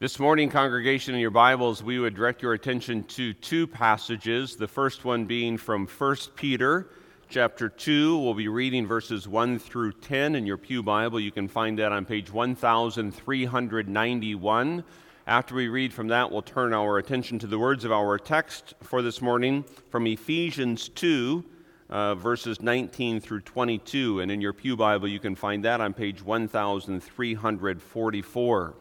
This morning, congregation, in your Bibles, we would direct your attention to two passages. The first one being from 1 Peter chapter 2. We'll be reading verses 1 through 10 in your Pew Bible. You can find that on page 1391. After we read from that, we'll turn our attention to the words of our text for this morning from Ephesians 2, uh, verses 19 through 22. And in your Pew Bible, you can find that on page 1344.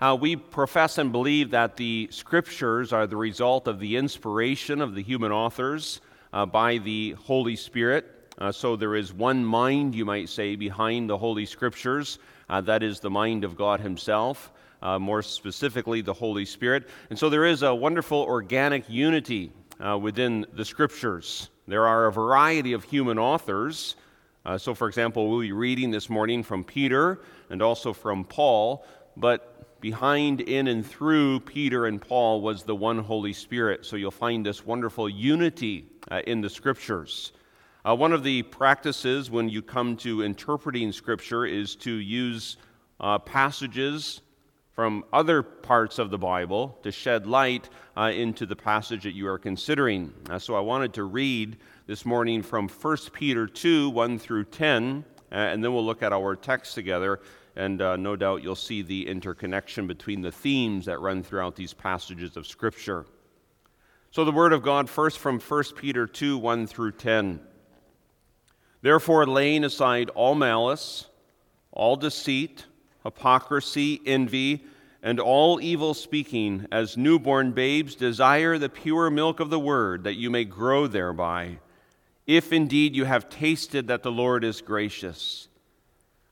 Uh, we profess and believe that the scriptures are the result of the inspiration of the human authors uh, by the Holy Spirit. Uh, so there is one mind, you might say, behind the Holy Scriptures. Uh, that is the mind of God Himself, uh, more specifically, the Holy Spirit. And so there is a wonderful organic unity uh, within the Scriptures. There are a variety of human authors. so, for example, we'll be reading this morning from Peter and also from Paul, but behind, in, and through Peter and Paul was the one Holy Spirit. So you'll find this wonderful unity uh, in the scriptures. Uh, one of the practices when you come to interpreting scripture is to use uh, passages from other parts of the Bible to shed light uh, into the passage that you are considering. Uh, so I wanted to read this morning from 1 Peter 2 1 through 10, uh, and then we'll look at our text together and uh, no doubt you'll see the interconnection between the themes that run throughout these passages of Scripture. So, the Word of God, first from 1 Peter 2 1 through 10. Therefore, laying aside all malice, all deceit, hypocrisy, envy, and all evil speaking, as newborn babes, desire the pure milk of the Word, that you may grow thereby, if indeed you have tasted that the Lord is gracious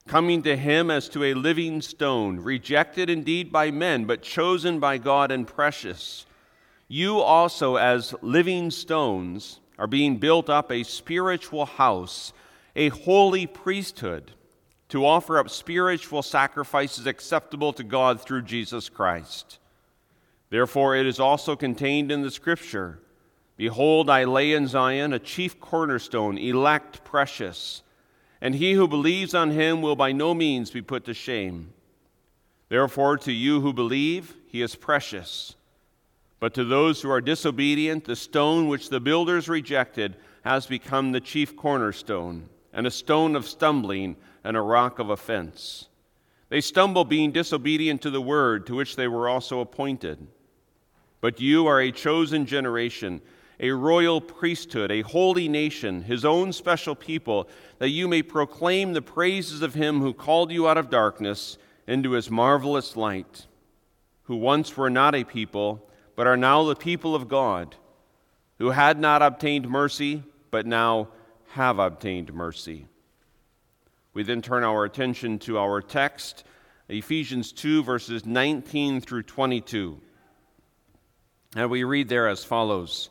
coming to him as to a living stone, rejected indeed by men, but chosen by God and precious. You also, as living stones, are being built up a spiritual house, a holy priesthood, to offer up spiritual sacrifices acceptable to God through Jesus Christ. Therefore, it is also contained in the Scripture Behold, I lay in Zion a chief cornerstone, elect, precious and he who believes on him will by no means be put to shame. Therefore, to you who believe, he is precious. But to those who are disobedient, the stone which the builders rejected has become the chief cornerstone, and a stone of stumbling and a rock of offense. They stumble being disobedient to the word to which they were also appointed. But you are a chosen generation a royal priesthood, a holy nation, his own special people, that you may proclaim the praises of him who called you out of darkness into his marvelous light, who once were not a people, but are now the people of God, who had not obtained mercy, but now have obtained mercy. We then turn our attention to our text, Ephesians 2, verses 19 through 22. And we read there as follows.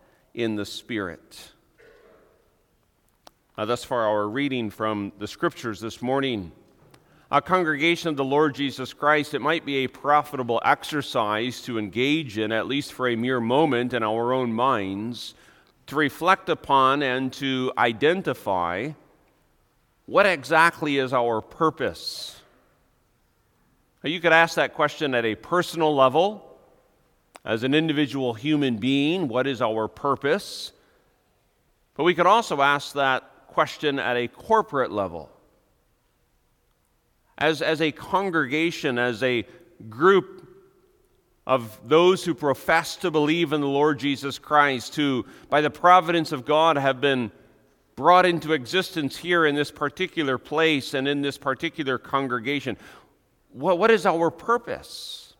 in the Spirit. Uh, thus far, our reading from the Scriptures this morning. A congregation of the Lord Jesus Christ, it might be a profitable exercise to engage in, at least for a mere moment, in our own minds, to reflect upon and to identify what exactly is our purpose. You could ask that question at a personal level as an individual human being, what is our purpose? But we could also ask that question at a corporate level. As, as a congregation, as a group of those who profess to believe in the Lord Jesus Christ, who, by the providence of God, have been brought into existence here in this particular place and in this particular congregation, what, what is our purpose?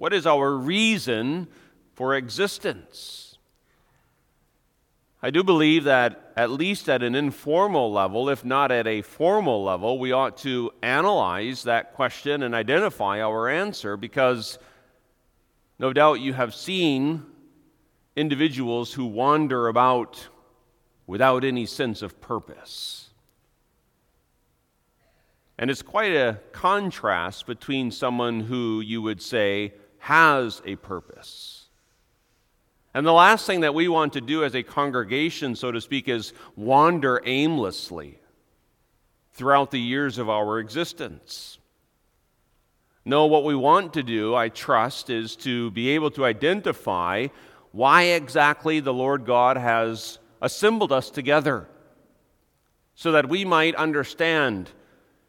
What is our reason for existence? I do believe that, at least at an informal level, if not at a formal level, we ought to analyze that question and identify our answer because No doubt you have seen individuals who wander about without any sense of purpose. And it's quite a contrast between someone who you would say has a purpose. And the last thing that we want to do as a congregation, so to speak, is wander aimlessly throughout the years of our existence. No, what we want to do, I trust, is to be able to identify why exactly the Lord God has assembled us together so that we might understand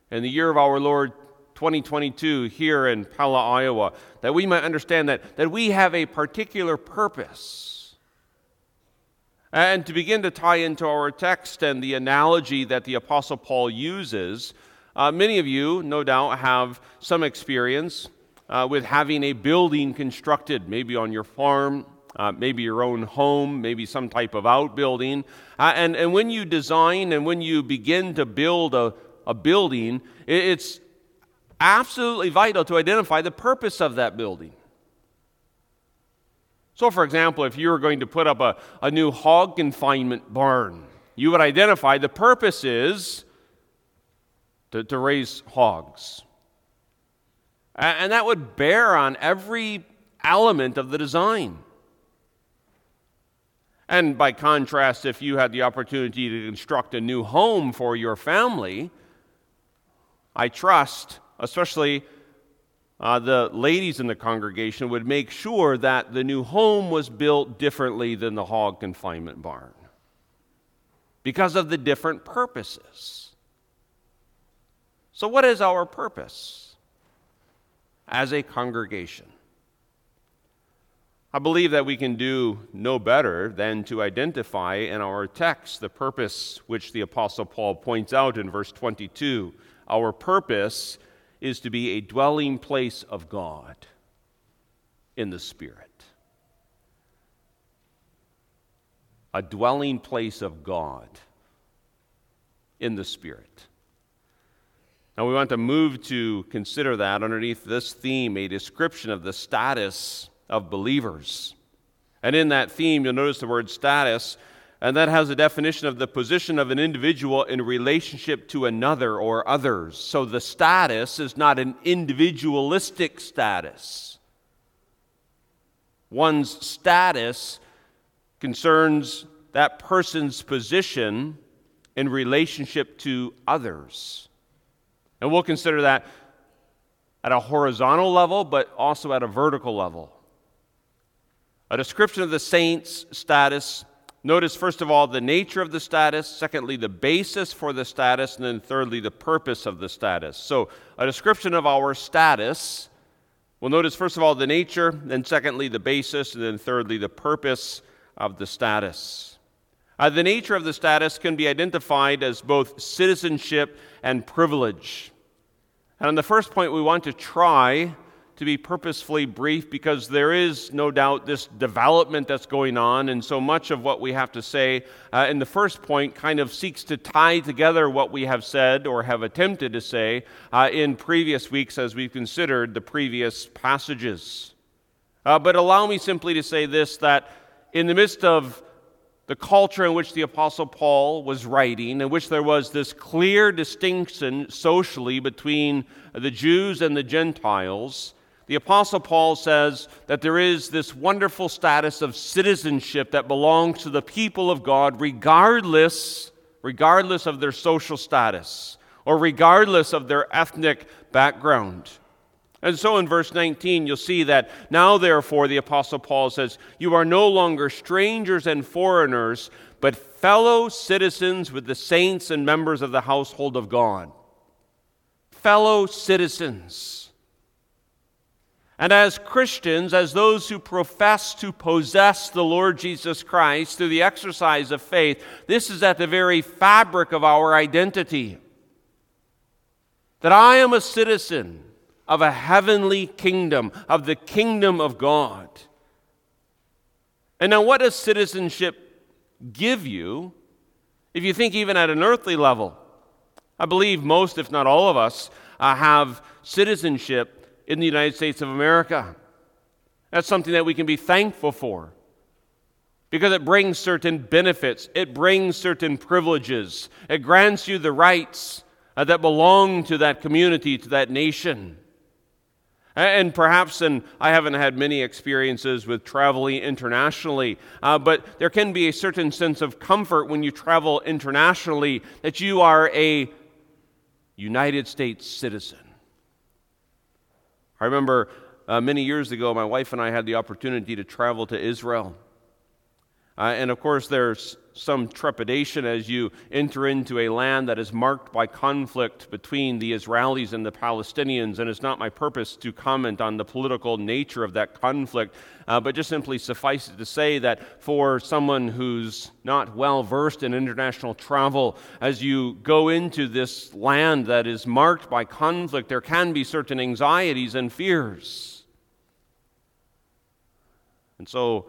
in the year of our Lord 2022 here in Pella, Iowa, that we might understand that, that we have a particular purpose. And to begin to tie into our text and the analogy that the Apostle Paul uses, uh, many of you, no doubt, have some experience uh, with having a building constructed, maybe on your farm, uh, maybe your own home, maybe some type of outbuilding. Uh, and, and when you design and when you begin to build a, a building, it's absolutely vital to identify the purpose of that building. So, for example, if you were going to put up a, a new hog confinement barn, you would identify the purpose is to, to raise hogs. And that would bear on every element of the design. And by contrast, if you had the opportunity to construct a new home for your family, I trust, especially uh, the ladies in the congregation, would make sure that the new home was built differently than the hog confinement barn because of the different purposes. So, what is our purpose as a congregation? I believe that we can do no better than to identify in our text the purpose which the Apostle Paul points out in verse 22 our purpose is to be a dwelling place of God in the Spirit. A dwelling place of God in the Spirit. Now, we want to move to consider that underneath this theme, a description of the status of believers. And in that theme, you'll notice the word status and that has a definition of the position of an individual in relationship to another or others. So the status is not an individualistic status. One's status concerns that person's position in relationship to others. And we'll consider that at a horizontal level, but also at a vertical level. A description of the saint's status Notice, first of all, the nature of the status, secondly, the basis for the status, and then thirdly, the purpose of the status. So, a description of our status. We'll notice, first of all, the nature, then secondly, the basis, and then thirdly, the purpose of the status. Uh, the nature of the status can be identified as both citizenship and privilege. And on the first point, we want to try to be purposefully brief because there is no doubt this development that's going on, and so much of what we have to say uh, in the first point kind of seeks to tie together what we have said or have attempted to say uh, in previous weeks as we've considered the previous passages. Uh, but allow me simply to say this that in the midst of the culture in which the Apostle Paul was writing, in which there was this clear distinction socially between the Jews and the Gentiles, the Apostle Paul says that there is this wonderful status of citizenship that belongs to the people of God, regardless, regardless of their social status or regardless of their ethnic background. And so in verse 19, you'll see that now, therefore, the Apostle Paul says, You are no longer strangers and foreigners, but fellow citizens with the saints and members of the household of God. Fellow citizens. And as Christians, as those who profess to possess the Lord Jesus Christ through the exercise of faith, this is at the very fabric of our identity. That I am a citizen of a heavenly kingdom, of the kingdom of God. And now, what does citizenship give you if you think even at an earthly level? I believe most, if not all of us, uh, have citizenship in the United States of America. That's something that we can be thankful for because it brings certain benefits, it brings certain privileges, it grants you the rights uh, that belong to that community, to that nation. And perhaps, and I haven't had many experiences with traveling internationally, uh, but there can be a certain sense of comfort when you travel internationally that you are a United States citizen. I remember uh, many years ago, my wife and I had the opportunity to travel to Israel. Uh, and of course, there's some trepidation as you enter into a land that is marked by conflict between the Israelis and the Palestinians. And it's not my purpose to comment on the political nature of that conflict, uh, but just simply suffice it to say that for someone who's not well versed in international travel, as you go into this land that is marked by conflict, there can be certain anxieties and fears. And so,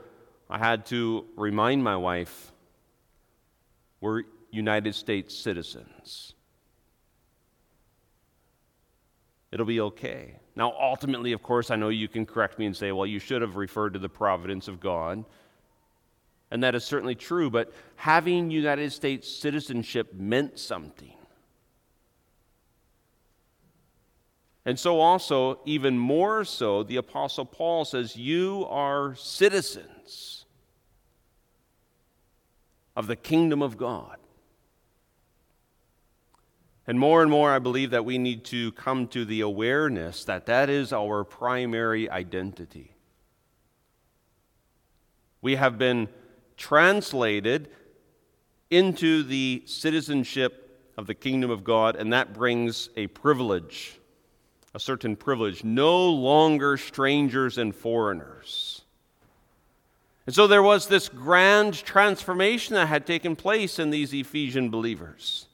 I had to remind my wife we're United States citizens. It'll be okay. Now, ultimately, of course, I know you can correct me and say, well, you should have referred to the providence of God. And that is certainly true, but having United States citizenship meant something. And so, also, even more so, the Apostle Paul says, You are citizens of the kingdom of God. And more and more, I believe that we need to come to the awareness that that is our primary identity. We have been translated into the citizenship of the kingdom of God, and that brings a privilege, a certain privilege. No longer strangers and foreigners. And so there was this grand transformation that had taken place in these Ephesian believers.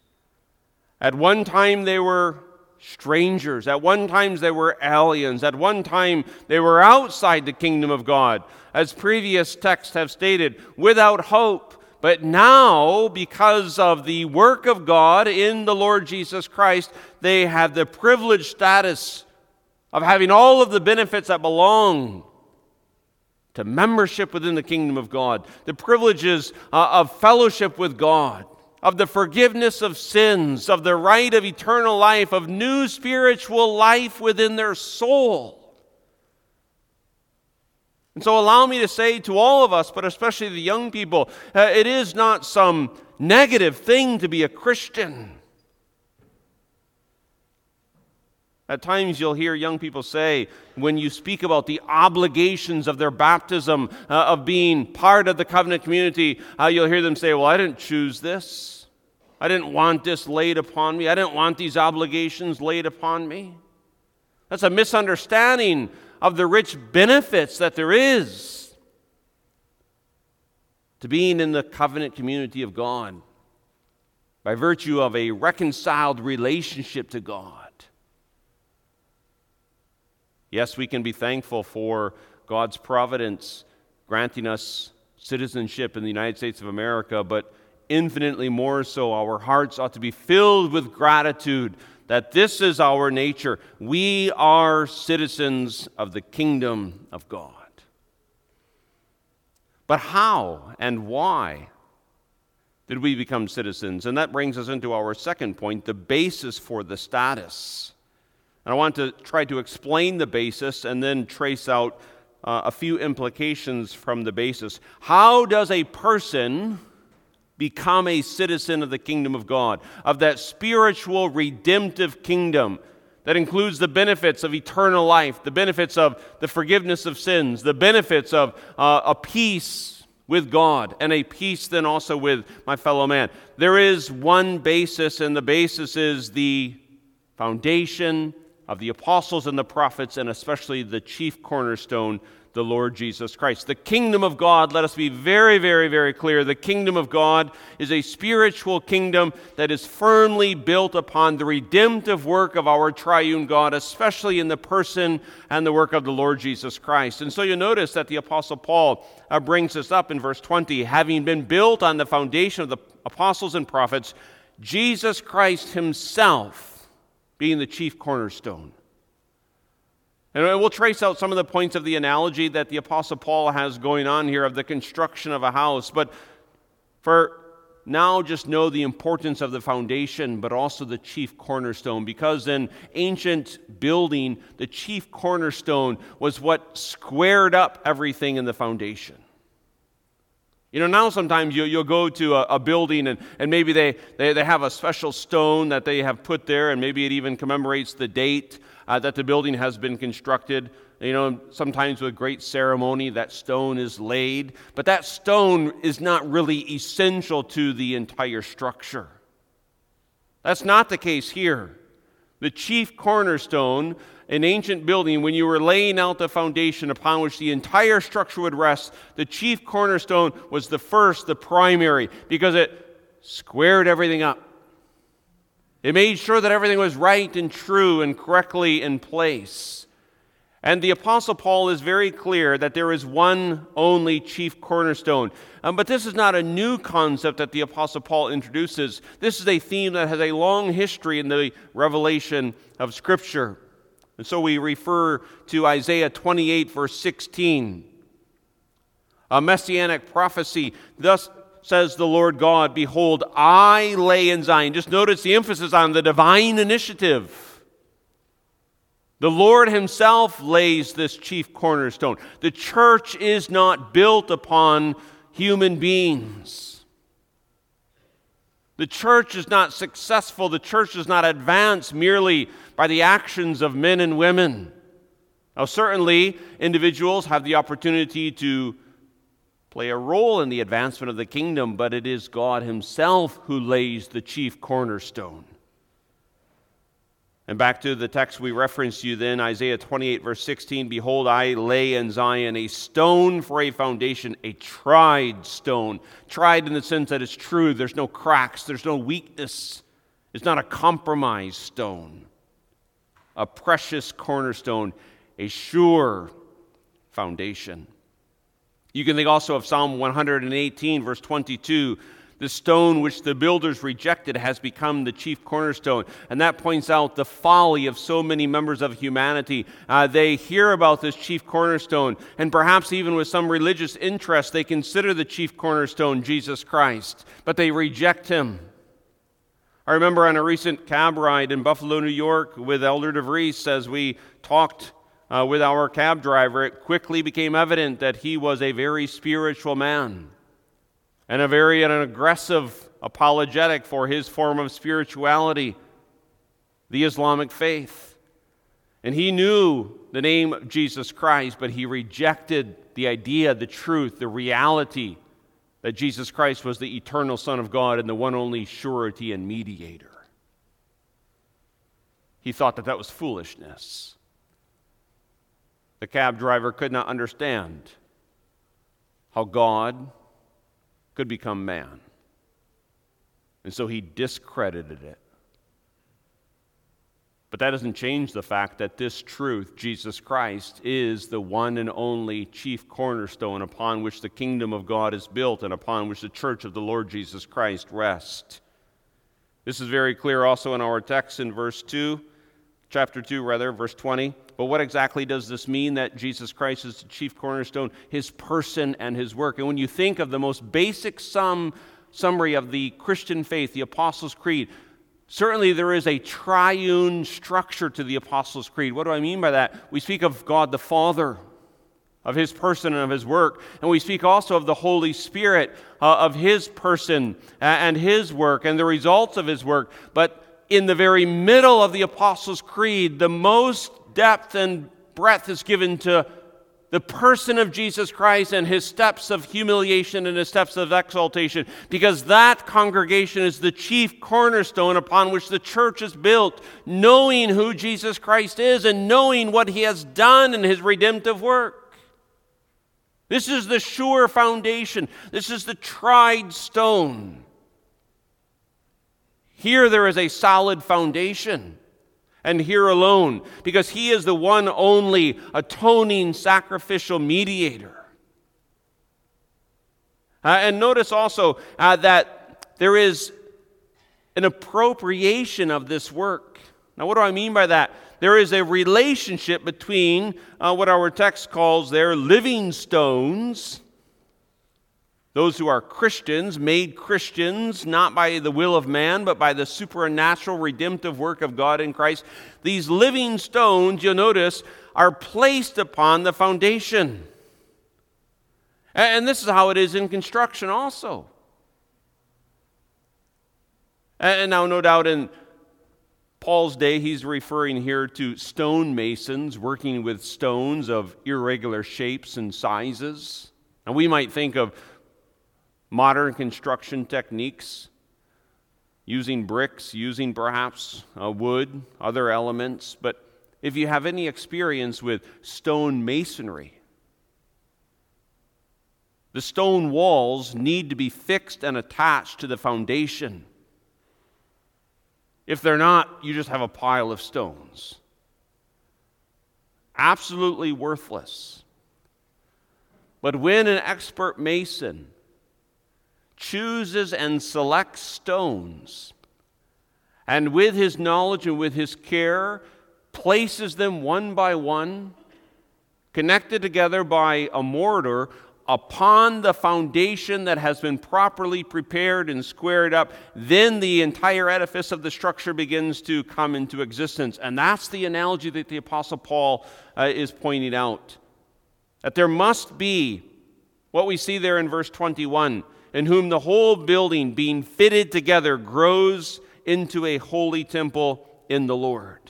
At one time, they were strangers. At one time, they were aliens. At one time, they were outside the kingdom of God, as previous texts have stated, without hope. But now, because of the work of God in the Lord Jesus Christ, they have the privileged status of having all of the benefits that belong to membership within the kingdom of God, the privileges uh, of fellowship with God, of the forgiveness of sins, of the right of eternal life, of new spiritual life within their soul. And so, allow me to say to all of us, but especially the young people, uh, it is not some negative thing to be a Christian. At times, you'll hear young people say, when you speak about the obligations of their baptism, uh, of being part of the covenant community, uh, you'll hear them say, Well, I didn't choose this. I didn't want this laid upon me. I didn't want these obligations laid upon me. That's a misunderstanding of the rich benefits that there is to being in the covenant community of God by virtue of a reconciled relationship to God. Yes, we can be thankful for God's providence granting us citizenship in the United States of America, but infinitely more so, our hearts ought to be filled with gratitude that this is our nature. We are citizens of the kingdom of God. But how and why did we become citizens? And that brings us into our second point the basis for the status. And I want to try to explain the basis and then trace out uh, a few implications from the basis. How does a person become a citizen of the kingdom of God, of that spiritual redemptive kingdom? That includes the benefits of eternal life, the benefits of the forgiveness of sins, the benefits of uh, a peace with God, and a peace then also with my fellow man. There is one basis, and the basis is the foundation of the apostles and the prophets, and especially the chief cornerstone, the Lord Jesus Christ. The kingdom of God, let us be very, very, very clear. The kingdom of God is a spiritual kingdom that is firmly built upon the redemptive work of our triune God, especially in the person and the work of the Lord Jesus Christ. And so you notice that the Apostle Paul uh, brings this up in verse 20 having been built on the foundation of the apostles and prophets, Jesus Christ himself being the chief cornerstone. And we'll trace out some of the points of the analogy that the Apostle Paul has going on here of the construction of a house. But for now, just know the importance of the foundation, but also the chief cornerstone. Because in ancient building, the chief cornerstone was what squared up everything in the foundation. You know, now sometimes you, you'll go to a, a building and, and maybe they, they, they have a special stone that they have put there, and maybe it even commemorates the date uh, that the building has been constructed. You know, sometimes with great ceremony, that stone is laid, but that stone is not really essential to the entire structure. That's not the case here. The chief cornerstone an ancient building, when you were laying out the foundation upon which the entire structure would rest, the chief cornerstone was the first, the primary, because it squared everything up. It made sure that everything was right and true and correctly in place. And the Apostle Paul is very clear that there is one only chief cornerstone. Um, but this is not a new concept that the Apostle Paul introduces. This is a theme that has a long history in the revelation of Scripture. And so we refer to Isaiah 28, verse 16. A messianic prophecy. Thus says the Lord God, Behold, I lay in Zion. Just notice the emphasis on the divine initiative. The Lord Himself lays this chief cornerstone. The church is not built upon human beings. The church is not successful. The church does not advance merely by the actions of men and women. Now, certainly, individuals have the opportunity to play a role in the advancement of the kingdom, but it is God Himself who lays the chief cornerstone. And back to the text we referenced you then, Isaiah 28, verse 16 Behold, I lay in Zion a stone for a foundation, a tried stone. Tried in the sense that it's true, there's no cracks, there's no weakness, it's not a compromised stone a precious cornerstone, a sure foundation. You can think also of Psalm 118, verse 22. The stone which the builders rejected has become the chief cornerstone. And that points out the folly of so many members of humanity. Uh, they hear about this chief cornerstone, and perhaps even with some religious interest, they consider the chief cornerstone Jesus Christ, but they reject him. I remember on a recent cab ride in Buffalo, New York, with Elder DeVries, as we talked uh, with our cab driver, it quickly became evident that he was a very spiritual man and a very an aggressive apologetic for his form of spirituality, the Islamic faith. And he knew the name of Jesus Christ, but he rejected the idea, the truth, the reality that Jesus Christ was the eternal Son of God and the one only surety and mediator. He thought that that was foolishness. The cab driver could not understand how God could become man. And so he discredited it. But that doesn't change the fact that this truth, Jesus Christ, is the one and only chief cornerstone upon which the kingdom of God is built and upon which the church of the Lord Jesus Christ rests. This is very clear also in our text in verse 2, chapter 2, rather, verse 20. But what exactly does this mean that Jesus Christ is the chief cornerstone? His person and his work. And when you think of the most basic sum, summary of the Christian faith, the Apostles' Creed, Certainly, there is a triune structure to the Apostles' Creed. What do I mean by that? We speak of God the Father, of his person and of his work, and we speak also of the Holy Spirit, uh, of his person and his work and the results of his work. But in the very middle of the Apostles' Creed, the most depth and breadth is given to the person of Jesus Christ and his steps of humiliation and his steps of exaltation, because that congregation is the chief cornerstone upon which the church is built, knowing who Jesus Christ is and knowing what he has done in his redemptive work. This is the sure foundation, this is the tried stone. Here there is a solid foundation and here alone, because he is the one only atoning sacrificial mediator. Uh, and notice also uh, that there is an appropriation of this work. Now, what do I mean by that? there is a relationship between uh, what our text calls their living stones those who are Christians, made Christians, not by the will of man, but by the supernatural redemptive work of God in Christ, these living stones, you'll notice, are placed upon the foundation. And this is how it is in construction also. And now, no doubt, in Paul's day, he's referring here to stonemasons working with stones of irregular shapes and sizes. And we might think of modern construction techniques, using bricks, using perhaps uh, wood, other elements. But if you have any experience with stone masonry, the stone walls need to be fixed and attached to the foundation. If they're not, you just have a pile of stones. Absolutely worthless. But when an expert mason chooses and selects stones, and with his knowledge and with his care, places them one by one, connected together by a mortar upon the foundation that has been properly prepared and squared up, then the entire edifice of the structure begins to come into existence. And that's the analogy that the Apostle Paul uh, is pointing out. That there must be what we see there in verse 21 in whom the whole building, being fitted together, grows into a holy temple in the Lord.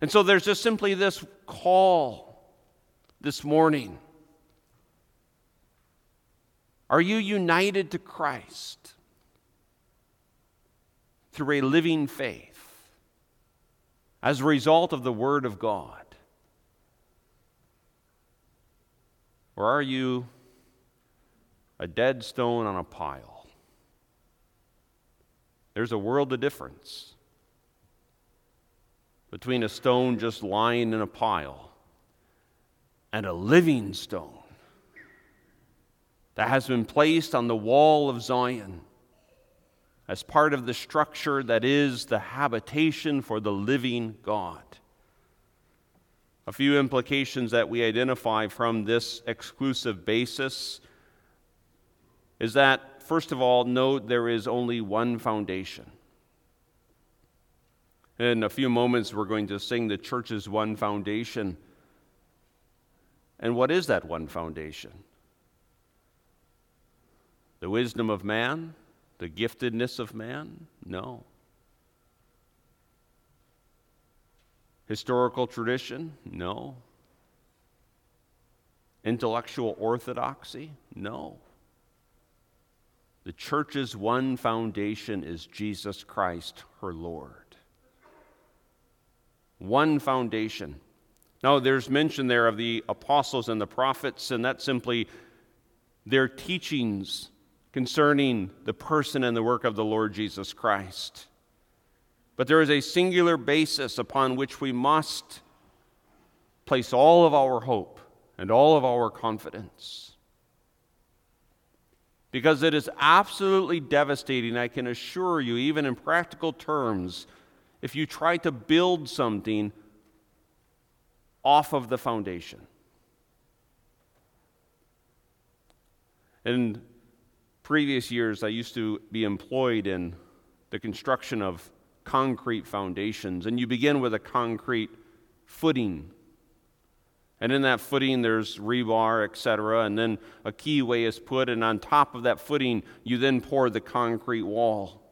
And so there's just simply this call this morning. Are you united to Christ through a living faith as a result of the Word of God? Or are you a dead stone on a pile. There's a world of difference between a stone just lying in a pile and a living stone that has been placed on the wall of Zion as part of the structure that is the habitation for the living God. A few implications that we identify from this exclusive basis is that, first of all, note there is only one foundation. In a few moments, we're going to sing the church's one foundation. And what is that one foundation? The wisdom of man? The giftedness of man? No. Historical tradition? No. Intellectual orthodoxy? No. The church's one foundation is Jesus Christ, her Lord. One foundation. Now, there's mention there of the apostles and the prophets, and that's simply their teachings concerning the person and the work of the Lord Jesus Christ. But there is a singular basis upon which we must place all of our hope and all of our confidence because it is absolutely devastating, I can assure you, even in practical terms, if you try to build something off of the foundation. In previous years, I used to be employed in the construction of concrete foundations, and you begin with a concrete footing and in that footing, there's rebar, etc. And then a keyway is put, and on top of that footing, you then pour the concrete wall.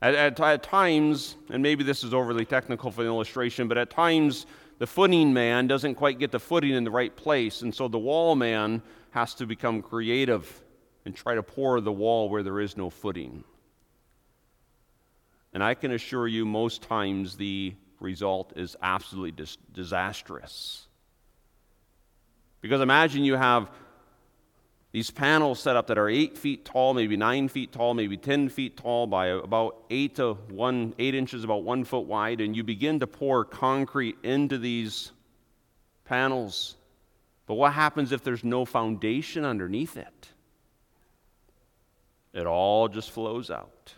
At, at, at, times, and maybe this is overly technical for the illustration, but at times the footing man doesn't quite get the footing in the right place, and so the wall man has to become creative and try to pour the wall where there is no footing. And I can assure you, most times the result is absolutely dis- disastrous. Because imagine you have these panels set up that are eight feet tall, maybe nine feet tall, maybe 10 feet tall by about eight to one, eight inches, about one foot wide, and you begin to pour concrete into these panels. But what happens if there's no foundation underneath it? It all just flows out.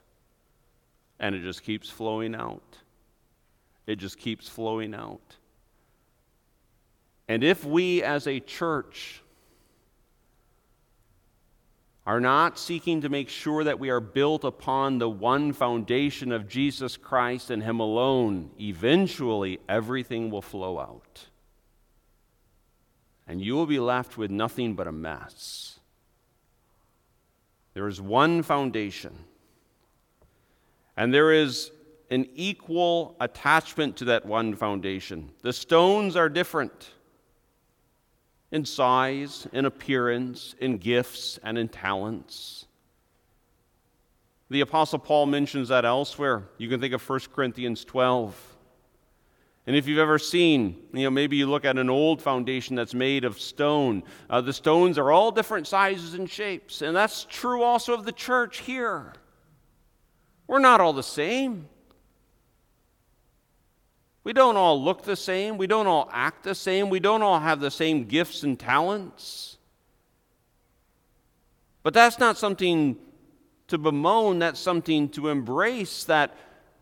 And it just keeps flowing out it just keeps flowing out. And if we as a church are not seeking to make sure that we are built upon the one foundation of Jesus Christ and Him alone, eventually everything will flow out. And you will be left with nothing but a mess. There is one foundation, and there is an equal attachment to that one foundation. The stones are different in size, in appearance, in gifts, and in talents. The Apostle Paul mentions that elsewhere. You can think of 1 Corinthians 12. And if you've ever seen, you know, maybe you look at an old foundation that's made of stone, uh, the stones are all different sizes and shapes. And that's true also of the church here. We're not all the same. We don't all look the same. We don't all act the same. We don't all have the same gifts and talents. But that's not something to bemoan, that's something to embrace that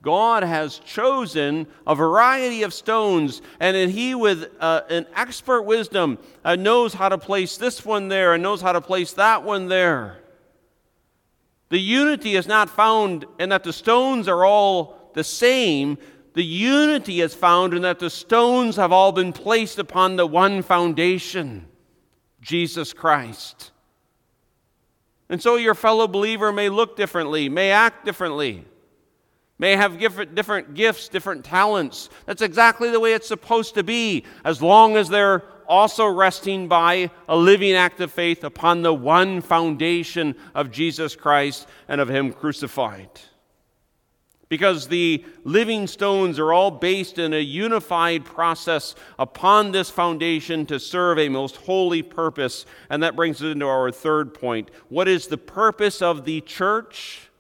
God has chosen a variety of stones, and that He, with uh, an expert wisdom, uh, knows how to place this one there and knows how to place that one there. The unity is not found in that the stones are all the same, the unity is found in that the stones have all been placed upon the one foundation Jesus Christ. And so your fellow believer may look differently, may act differently, may have different gifts, different talents. That's exactly the way it's supposed to be, as long as they're also resting by a living act of faith upon the one foundation of Jesus Christ and of Him crucified because the living stones are all based in a unified process upon this foundation to serve a most holy purpose. And that brings us into our third point. What is the purpose of the church?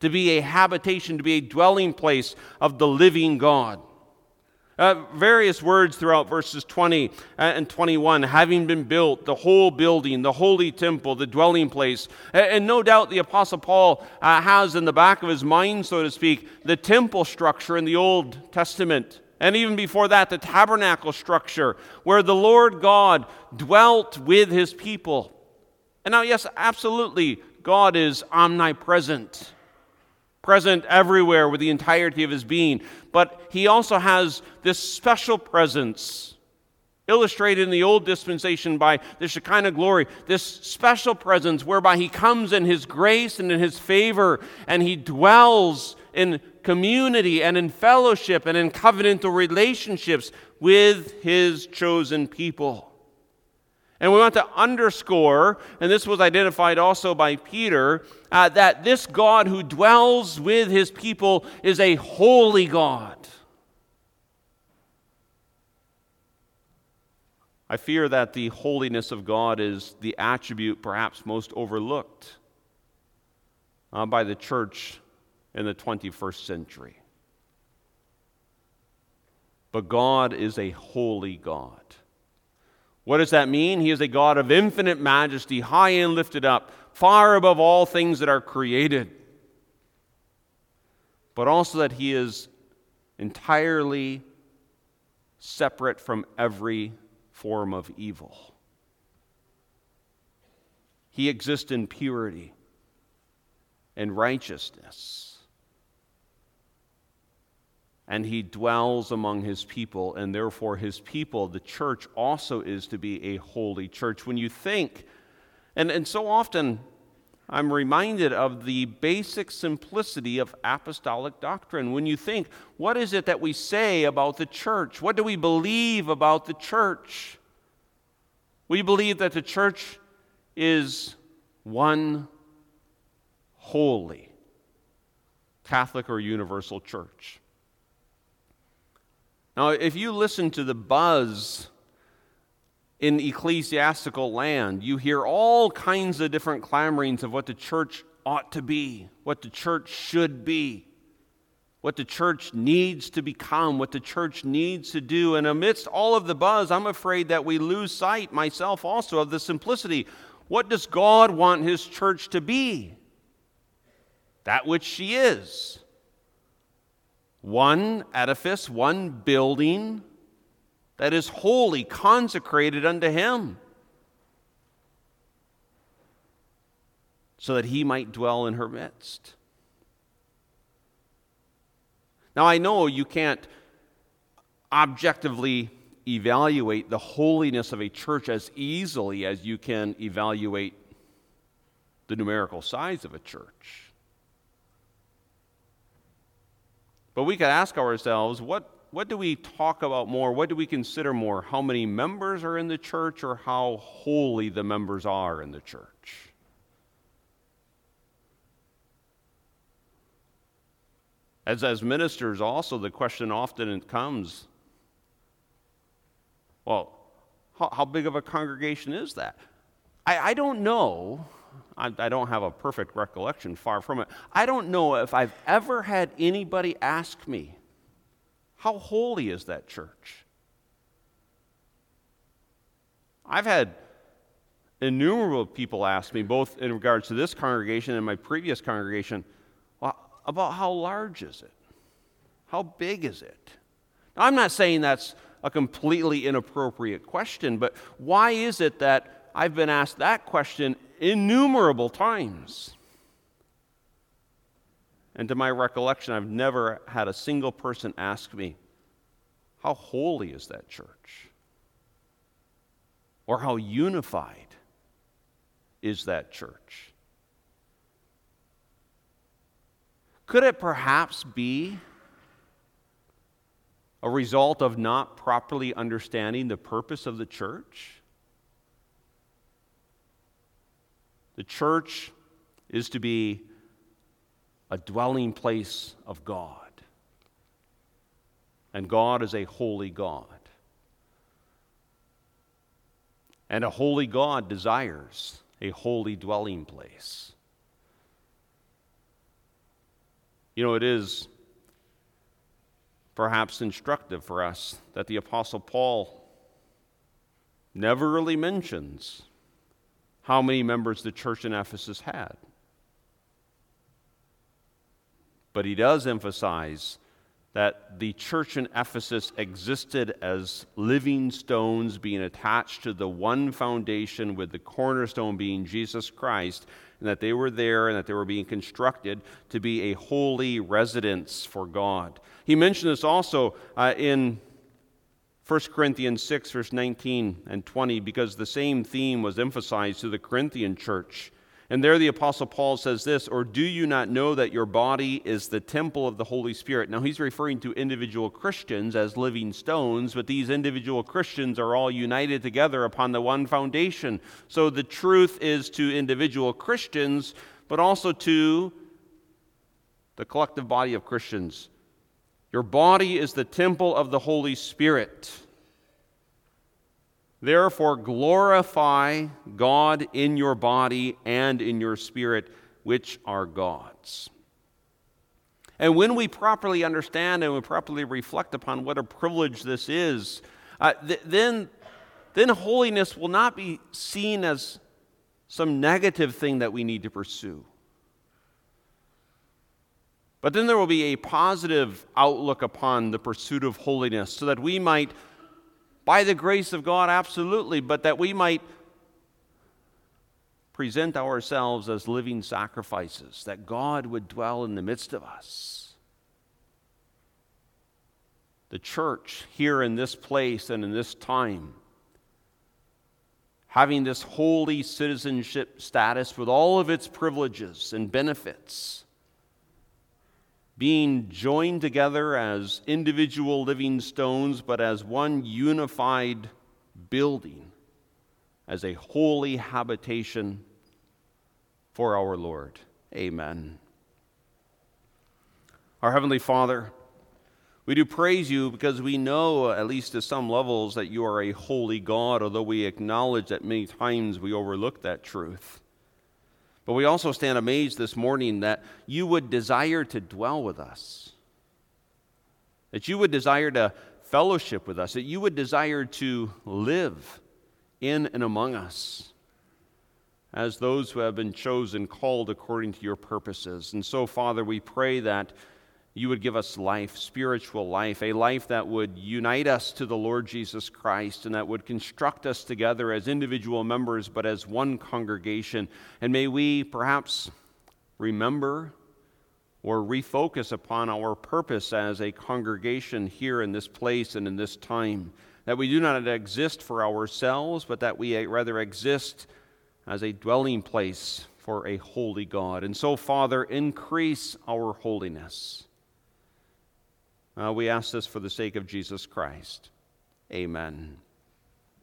To be a habitation, to be a dwelling place of the living God. Uh, various words throughout verses 20 uh, and 21 having been built, the whole building, the holy temple, the dwelling place. And, no doubt the Apostle Paul uh, has in the back of his mind, so to speak, the temple structure in the Old Testament. And even before that, the tabernacle structure where the Lord God dwelt with his people. And now, yes, absolutely, God is omnipresent present everywhere with the entirety of his being. But he also has this special presence, illustrated in the old dispensation by the Shekinah glory, this special presence whereby he comes in his grace and in his favor, and he dwells in community and in fellowship and in covenantal relationships with his chosen people. And we want to underscore, and this was identified also by Peter, uh, that this God who dwells with his people is a holy God. I fear that the holiness of God is the attribute perhaps most overlooked uh, by the church in the 21st century. But God is a holy God. What does that mean? He is a God of infinite majesty, high and lifted up, far above all things that are created. But also that He is entirely separate from every form of evil. He exists in purity and righteousness and he dwells among his people, and therefore his people, the church, also is to be a holy church. When you think, and, and so often I'm reminded of the basic simplicity of apostolic doctrine. When you think, what is it that we say about the church? What do we believe about the church? We believe that the church is one holy Catholic or universal church. Now, if you listen to the buzz in ecclesiastical land, you hear all kinds of different clamorings of what the church ought to be, what the church should be, what the church needs to become, what the church needs to do. And amidst all of the buzz, I'm afraid that we lose sight, myself also, of the simplicity. What does God want His church to be? That which she is one edifice, one building that is wholly consecrated unto Him, so that He might dwell in her midst. Now, I know you can't objectively evaluate the holiness of a church as easily as you can evaluate the numerical size of a church. But we could ask ourselves what, what do we talk about more? What do we consider more? How many members are in the church or how holy the members are in the church? As, as ministers, also, the question often comes well, how, how big of a congregation is that? I, I don't know. I, I don't have a perfect recollection, far from it. I don't know if I've ever had anybody ask me, How holy is that church? I've had innumerable people ask me, both in regards to this congregation and my previous congregation, well, about how large is it? How big is it? Now, I'm not saying that's a completely inappropriate question, but why is it that I've been asked that question innumerable times? And to my recollection, I've never had a single person ask me, How holy is that church? Or how unified is that church? Could it perhaps be a result of not properly understanding the purpose of the church? The church is to be a dwelling place of God. And God is a holy God. And a holy God desires a holy dwelling place. You know, it is perhaps instructive for us that the Apostle Paul never really mentions how many members the church in Ephesus had. But he does emphasize that the church in Ephesus existed as living stones being attached to the one foundation, with the cornerstone being Jesus Christ, and that they were there and that they were being constructed to be a holy residence for God. He mentioned this also uh, in 1 Corinthians 6, verse 19 and 20, because the same theme was emphasized to the Corinthian church. And there the Apostle Paul says this Or do you not know that your body is the temple of the Holy Spirit? Now he's referring to individual Christians as living stones, but these individual Christians are all united together upon the one foundation. So the truth is to individual Christians, but also to the collective body of Christians. Your body is the temple of the Holy Spirit. Therefore, glorify God in your body and in your spirit, which are God's. And when we properly understand and we properly reflect upon what a privilege this is, uh, th- then, then holiness will not be seen as some negative thing that we need to pursue. But then there will be a positive outlook upon the pursuit of holiness so that we might by the grace of God, absolutely, but that we might present ourselves as living sacrifices, that God would dwell in the midst of us. The church here in this place and in this time, having this holy citizenship status with all of its privileges and benefits being joined together as individual living stones, but as one unified building, as a holy habitation for our Lord. Amen. Our Heavenly Father, we do praise you because we know, at least to some levels, that you are a holy God, although we acknowledge that many times we overlook that truth. But we also stand amazed this morning that you would desire to dwell with us, that you would desire to fellowship with us, that you would desire to live in and among us as those who have been chosen, called according to your purposes. And so, Father, we pray that you would give us life, spiritual life, a life that would unite us to the Lord Jesus Christ and that would construct us together as individual members, but as one congregation. And may we perhaps remember or refocus upon our purpose as a congregation here in this place and in this time. That we do not exist for ourselves, but that we rather exist as a dwelling place for a holy God. And so, Father, increase our holiness. Uh, we ask this for the sake of Jesus Christ. Amen.